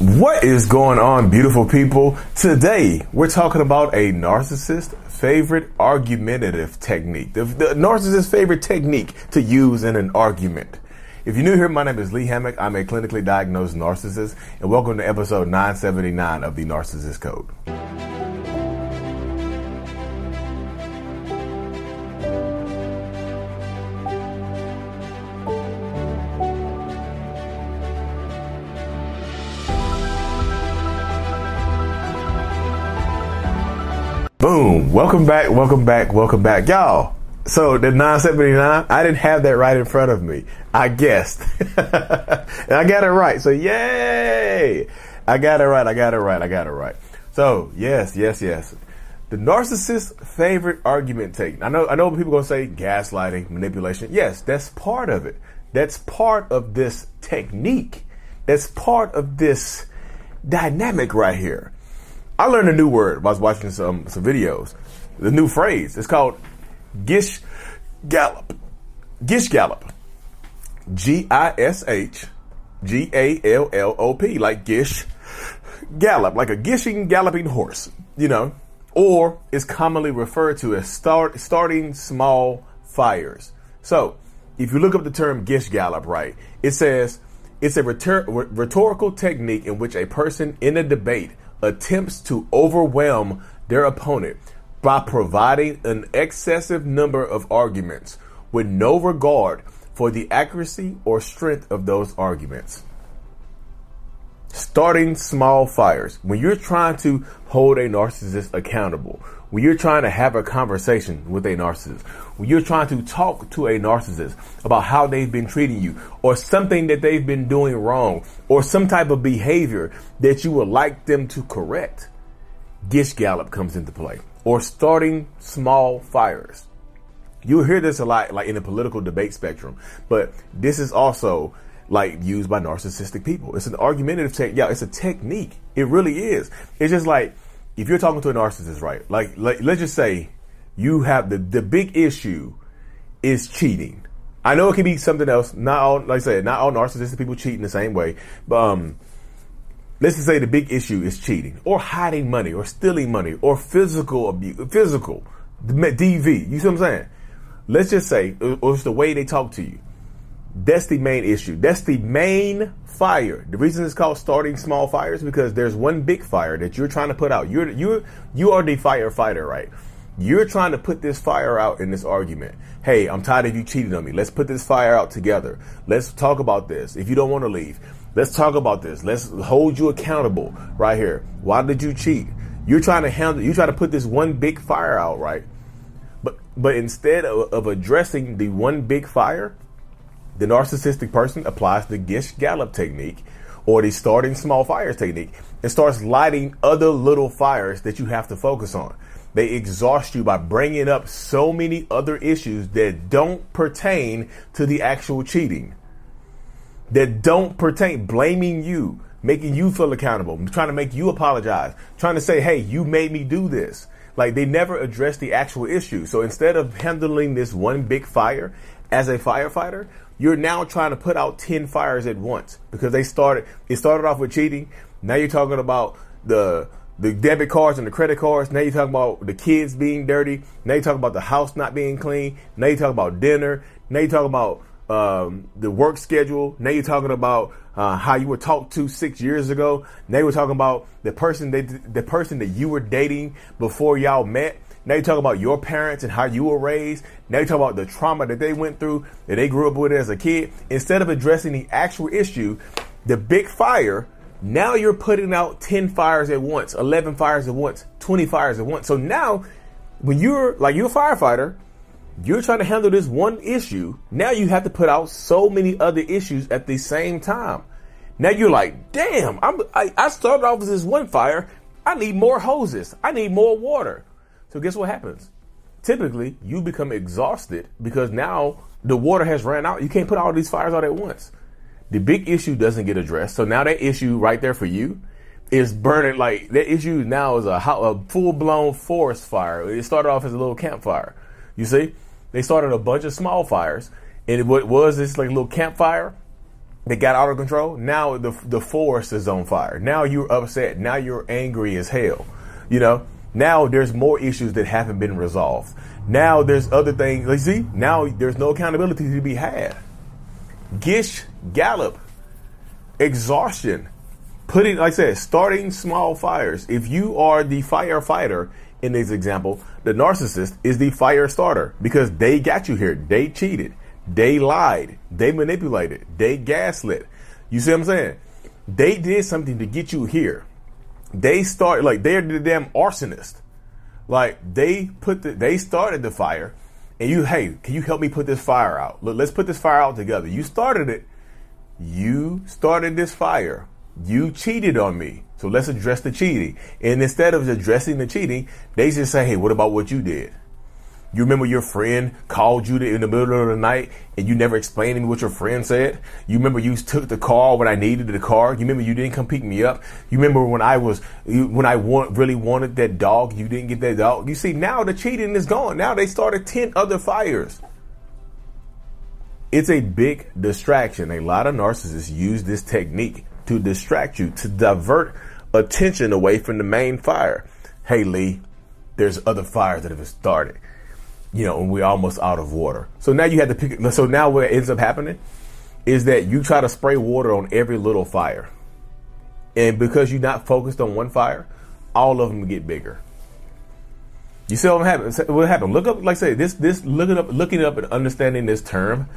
What is going on, beautiful people? Today, we're talking about a narcissist favorite argumentative technique. The, the favorite technique to use in an argument. If you're new here, my name is Lee Hammock. I'm a clinically diagnosed narcissist, and welcome to episode 979 of the Narcissist Code. Welcome back, welcome back, welcome back. Y'all, so the 979, I didn't have that right in front of me. I guessed. and I got it right. So yay! I got it right, I got it right, I got it right. So yes, yes, yes. The narcissist's favorite argument take. I know I know people gonna say gaslighting, manipulation. Yes, that's part of it. That's part of this technique. That's part of this dynamic right here. I learned a new word while I was watching some some videos. The new phrase. It's called Gish Gallop. Gish Gallop. G I S H G A L L O P. Like Gish Gallop. Like a gishing galloping horse. You know. Or is commonly referred to as start starting small fires. So if you look up the term Gish Gallop, right, it says it's a rhetorical technique in which a person in a debate attempts to overwhelm their opponent by providing an excessive number of arguments with no regard for the accuracy or strength of those arguments. Starting small fires. When you're trying to hold a narcissist accountable, when you're trying to have a conversation with a narcissist, when you're trying to talk to a narcissist about how they've been treating you or something that they've been doing wrong or some type of behavior that you would like them to correct, Gish Gallop comes into play or starting small fires. You'll hear this a lot, like in the political debate spectrum, but this is also like used by narcissistic people. It's an argumentative tech. Yeah, it's a technique. It really is. It's just like, if you're talking to a narcissist, right? Like, like let's just say you have the the big issue is cheating. I know it can be something else. Not all, like I said, not all narcissistic people cheat in the same way. But um, let's just say the big issue is cheating, or hiding money, or stealing money, or physical abuse, physical DV. You see what I'm saying? Let's just say, or it's the way they talk to you. That's the main issue. That's the main fire. The reason it's called starting small fires because there's one big fire that you're trying to put out. You're you you are the firefighter, right? You're trying to put this fire out in this argument. Hey, I'm tired of you cheating on me. Let's put this fire out together. Let's talk about this. If you don't want to leave, let's talk about this. Let's hold you accountable right here. Why did you cheat? You're trying to handle. You try to put this one big fire out, right? But but instead of, of addressing the one big fire, the narcissistic person applies the Gish Gallop technique or the starting small fires technique and starts lighting other little fires that you have to focus on. They exhaust you by bringing up so many other issues that don't pertain to the actual cheating, that don't pertain, blaming you, making you feel accountable, trying to make you apologize, trying to say, hey, you made me do this. Like they never address the actual issue. So instead of handling this one big fire as a firefighter, you're now trying to put out 10 fires at once because they started it started off with cheating now you're talking about the the debit cards and the credit cards now you're talking about the kids being dirty now you're talking about the house not being clean now you're talking about dinner now you're talking about um, the work schedule. Now you're talking about uh, how you were talked to six years ago. Now you're talking about the person that the person that you were dating before y'all met. Now you talk about your parents and how you were raised. Now you talk about the trauma that they went through, that they grew up with as a kid. Instead of addressing the actual issue, the big fire, now you're putting out 10 fires at once, 11 fires at once, 20 fires at once. So now, when you're like you're a firefighter, you're trying to handle this one issue. Now you have to put out so many other issues at the same time. Now you're like, damn, I'm, I, I started off with this one fire. I need more hoses. I need more water. So guess what happens? Typically, you become exhausted because now the water has ran out. You can't put all these fires out at once. The big issue doesn't get addressed. So now that issue right there for you is burning like that issue now is a, a full blown forest fire. It started off as a little campfire. You see, they started a bunch of small fires, and what was this like little campfire that got out of control. Now the the forest is on fire. Now you're upset. Now you're angry as hell. You know. Now there's more issues that haven't been resolved. Now there's other things. Let's see. Now there's no accountability to be had. Gish Gallop, exhaustion, putting, like I said, starting small fires. If you are the firefighter in this example, the narcissist is the fire starter because they got you here. They cheated. They lied. They manipulated. They gaslit. You see what I'm saying? They did something to get you here. They start like they're the damn arsonist. Like they put the they started the fire and you, hey, can you help me put this fire out? Look, let's put this fire out together. You started it. You started this fire. You cheated on me. So let's address the cheating. And instead of addressing the cheating, they just say, hey, what about what you did? You remember your friend called you in the middle of the night and you never explained to me what your friend said? You remember you took the car when I needed the car? You remember you didn't come pick me up? You remember when I was, when I want, really wanted that dog, you didn't get that dog? You see, now the cheating is gone. Now they started 10 other fires. It's a big distraction. A lot of narcissists use this technique to distract you, to divert attention away from the main fire. Hey, Lee, there's other fires that have started you know, and we're almost out of water. So now you have to pick. So now what ends up happening is that you try to spray water on every little fire, and because you're not focused on one fire, all of them get bigger. You see what happened? What happened? Look up, like I say, this this looking up, looking up, and understanding this term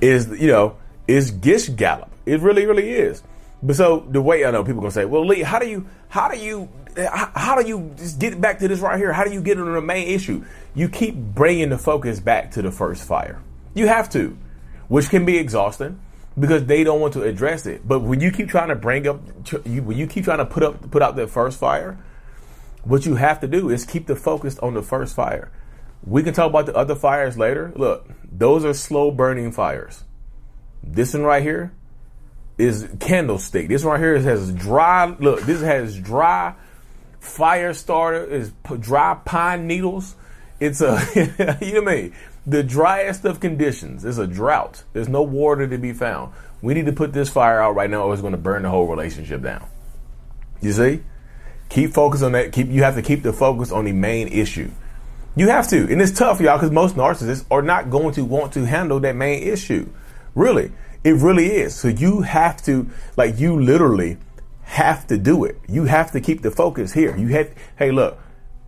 is you know is Gish Gallop. It really, really is. But so the way I know people gonna say, well, Lee, how do you how do you how do you just get back to this right here? How do you get on the main issue? You keep bringing the focus back to the first fire. You have to, which can be exhausting because they don't want to address it. But when you keep trying to bring up, when you keep trying to put up, put out the first fire, what you have to do is keep the focus on the first fire. We can talk about the other fires later. Look, those are slow burning fires. This one right here is candlestick. This right here has dry. Look, this has dry fire starter is dry pine needles. It's a, you know what I mean? The driest of conditions. It's a drought. There's no water to be found. We need to put this fire out right now or it's going to burn the whole relationship down. You see? Keep focus on that. Keep, you have to keep the focus on the main issue. You have to. And it's tough, y'all, because most narcissists are not going to want to handle that main issue. Really. It really is. So you have to, like, you literally have to do it. You have to keep the focus here. You have, hey, look,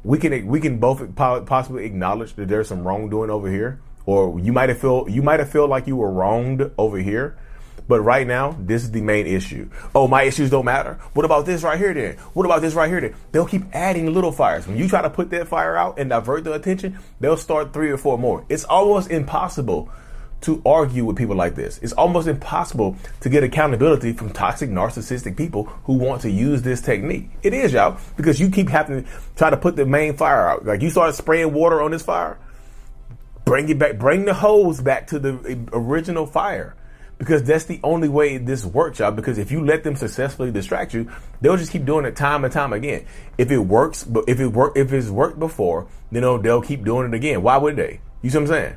we can we can both possibly acknowledge that there's some wrongdoing over here, or you might have feel you might have felt like you were wronged over here. But right now, this is the main issue. Oh, my issues don't matter. What about this right here then? What about this right here then? They'll keep adding little fires. When you try to put that fire out and divert the attention, they'll start three or four more. It's almost impossible to argue with people like this. It's almost impossible to get accountability from toxic, narcissistic people who want to use this technique. It is, y'all, because you keep having to try to put the main fire out. Like you started spraying water on this fire, bring it back, bring the hose back to the original fire. Because that's the only way this works, y'all. Because if you let them successfully distract you, they'll just keep doing it time and time again. If it works, but if it work, if it's worked before, know they'll keep doing it again. Why would they? You see what I'm saying?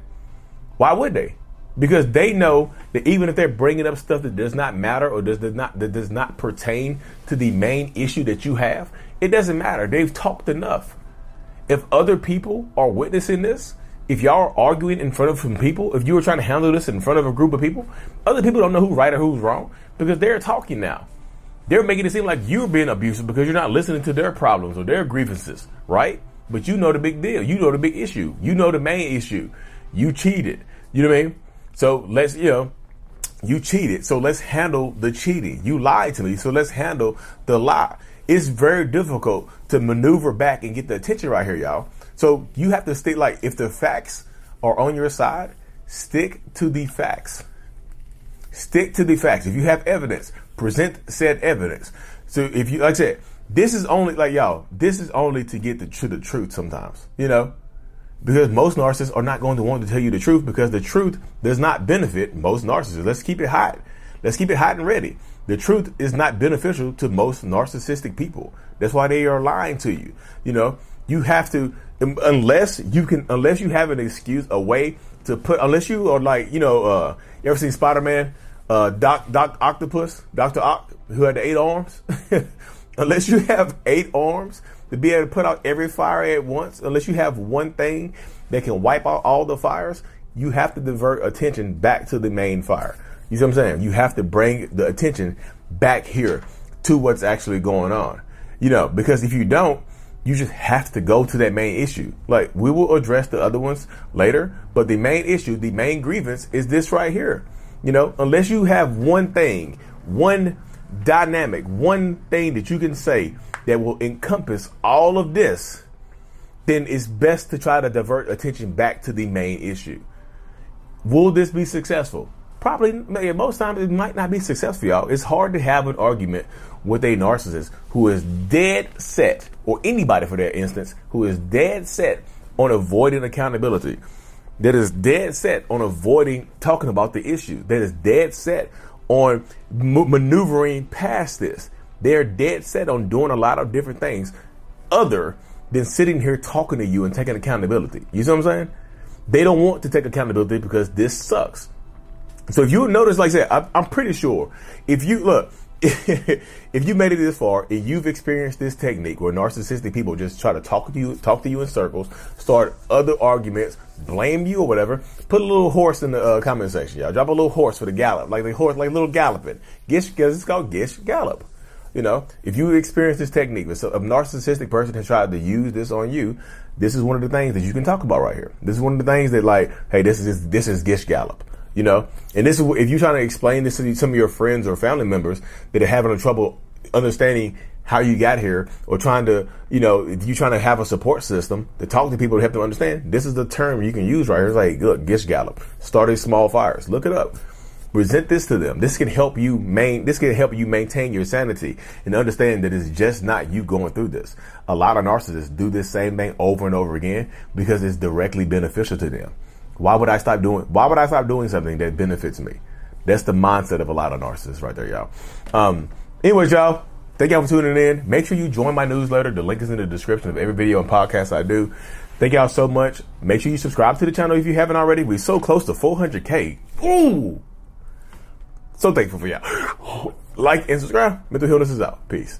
Why would they? Because they know that even if they're bringing up stuff that does not matter or does, does not that does not pertain to the main issue that you have, it doesn't matter. They've talked enough. If other people are witnessing this, if y'all are arguing in front of some people, if you were trying to handle this in front of a group of people, other people don't know who's right or who's wrong because they're talking now. They're making it seem like you're being abusive because you're not listening to their problems or their grievances, right? But you know the big deal. You know the big issue. You know the main issue. You cheated. You know what I mean? So let's, you know, you cheated. So let's handle the cheating. You lied to me. So let's handle the lie. It's very difficult to maneuver back and get the attention right here, y'all. So you have to stay like, if the facts are on your side, stick to the facts. Stick to the facts. If you have evidence, present said evidence. So if you, like I said, this is only like y'all, this is only to get the, to the truth sometimes, you know? Because most narcissists are not going to want to tell you the truth because the truth does not benefit most narcissists. Let's keep it hot. Let's keep it hot and ready. The truth is not beneficial to most narcissistic people. That's why they are lying to you. You know, you have to unless you can unless you have an excuse, a way to put unless you are like, you know, uh you ever seen Spider Man, uh Doc Doc Octopus, Doctor Ock who had the eight arms? unless you have eight arms to be able to put out every fire at once, unless you have one thing that can wipe out all the fires, you have to divert attention back to the main fire. You see what I'm saying? You have to bring the attention back here to what's actually going on. You know, because if you don't, you just have to go to that main issue. Like we will address the other ones later, but the main issue, the main grievance is this right here. You know, unless you have one thing, one dynamic, one thing that you can say that will encompass all of this, then it's best to try to divert attention back to the main issue. Will this be successful? Probably, most times it might not be successful, y'all. It's hard to have an argument with a narcissist who is dead set, or anybody for that instance, who is dead set on avoiding accountability, that is dead set on avoiding talking about the issue, that is dead set on maneuvering past this. They're dead set on doing a lot of different things other than sitting here talking to you and taking accountability. You see what I'm saying? They don't want to take accountability because this sucks. So if you notice, like I said, I'm pretty sure if you look, if you made it this far and you've experienced this technique where narcissistic people just try to talk to you, talk to you in circles, start other arguments, blame you or whatever, put a little horse in the uh, comment section, y'all. Drop a little horse for the gallop, like the horse, like little galloping. Gish, because it's called Gish Gallop. You know, if you experience this technique, if a narcissistic person has tried to use this on you, this is one of the things that you can talk about right here. This is one of the things that, like, hey, this is this is Gish Gallop you know. And this is if you're trying to explain this to some of your friends or family members that are having a trouble understanding how you got here, or trying to, you know, if you're trying to have a support system to talk to people to help them understand, this is the term you can use right here. It's like, look, Gish Gallop, starting small fires. Look it up. Present this to them. This can help you main. This can help you maintain your sanity and understand that it's just not you going through this. A lot of narcissists do this same thing over and over again because it's directly beneficial to them. Why would I stop doing? Why would I stop doing something that benefits me? That's the mindset of a lot of narcissists, right there, y'all. Um, anyways, y'all, thank y'all for tuning in. Make sure you join my newsletter. The link is in the description of every video and podcast I do. Thank y'all so much. Make sure you subscribe to the channel if you haven't already. We're so close to 400k. Ooh, so thankful for y'all. Like and subscribe. Mental Healness is out. Peace.